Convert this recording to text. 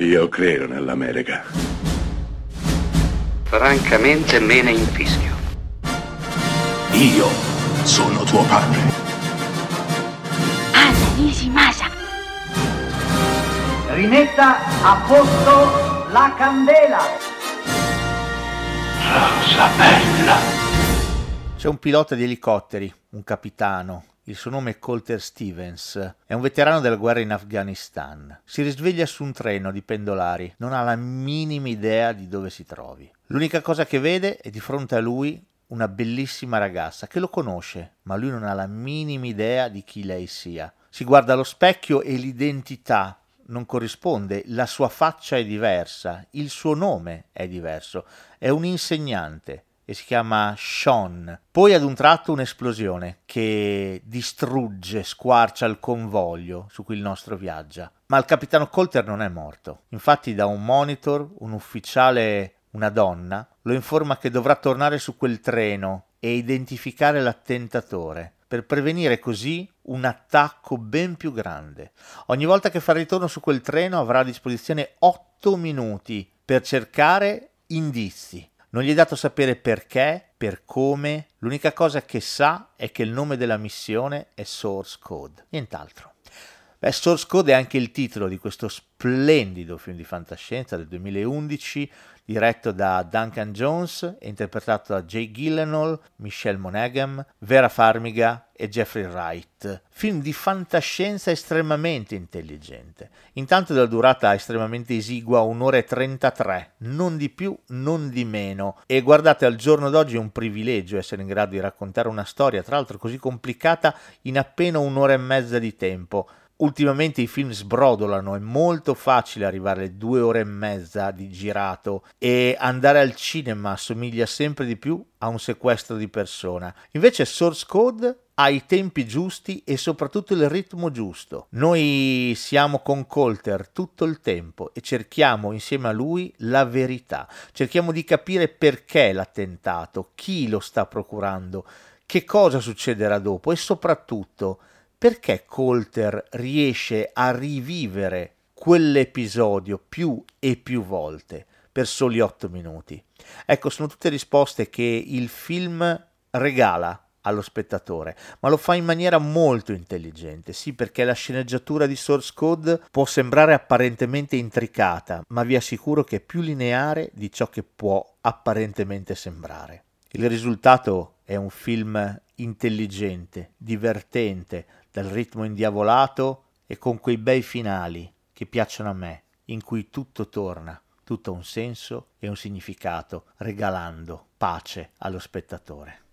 Io credo nell'America. Francamente me ne infischio. Io sono tuo padre. Anna Nishimasa. Rimetta a posto la candela. Rosa bella. C'è un pilota di elicotteri, un capitano, il suo nome è Colter Stevens, è un veterano della guerra in Afghanistan. Si risveglia su un treno di pendolari, non ha la minima idea di dove si trovi. L'unica cosa che vede è di fronte a lui una bellissima ragazza che lo conosce, ma lui non ha la minima idea di chi lei sia. Si guarda allo specchio e l'identità non corrisponde, la sua faccia è diversa, il suo nome è diverso, è un insegnante e si chiama Sean. Poi ad un tratto un'esplosione che distrugge, squarcia il convoglio su cui il nostro viaggia. Ma il capitano Colter non è morto. Infatti da un monitor un ufficiale, una donna, lo informa che dovrà tornare su quel treno e identificare l'attentatore per prevenire così un attacco ben più grande. Ogni volta che farà ritorno su quel treno avrà a disposizione 8 minuti per cercare indizi non gli è dato sapere perché, per come, l'unica cosa che sa è che il nome della missione è Source Code, nient'altro. Beh, Source Code è anche il titolo di questo splendido film di fantascienza del 2011 diretto da Duncan Jones e interpretato da Jay Gyllenhaal, Michelle Monaghan, Vera Farmiga e Jeffrey Wright. Film di fantascienza estremamente intelligente. Intanto della durata estremamente esigua, un'ora e 33, non di più, non di meno. E guardate, al giorno d'oggi è un privilegio essere in grado di raccontare una storia, tra l'altro così complicata, in appena un'ora e mezza di tempo ultimamente i film sbrodolano, è molto facile arrivare alle due ore e mezza di girato e andare al cinema assomiglia sempre di più a un sequestro di persona. Invece Source Code ha i tempi giusti e soprattutto il ritmo giusto. Noi siamo con Colter tutto il tempo e cerchiamo insieme a lui la verità. Cerchiamo di capire perché l'attentato, chi lo sta procurando, che cosa succederà dopo e soprattutto perché Colter riesce a rivivere quell'episodio più e più volte per soli otto minuti? Ecco, sono tutte risposte che il film regala allo spettatore, ma lo fa in maniera molto intelligente, sì perché la sceneggiatura di Source Code può sembrare apparentemente intricata, ma vi assicuro che è più lineare di ciò che può apparentemente sembrare. Il risultato è un film intelligente, divertente, dal ritmo indiavolato e con quei bei finali che piacciono a me, in cui tutto torna, tutto ha un senso e un significato, regalando pace allo spettatore.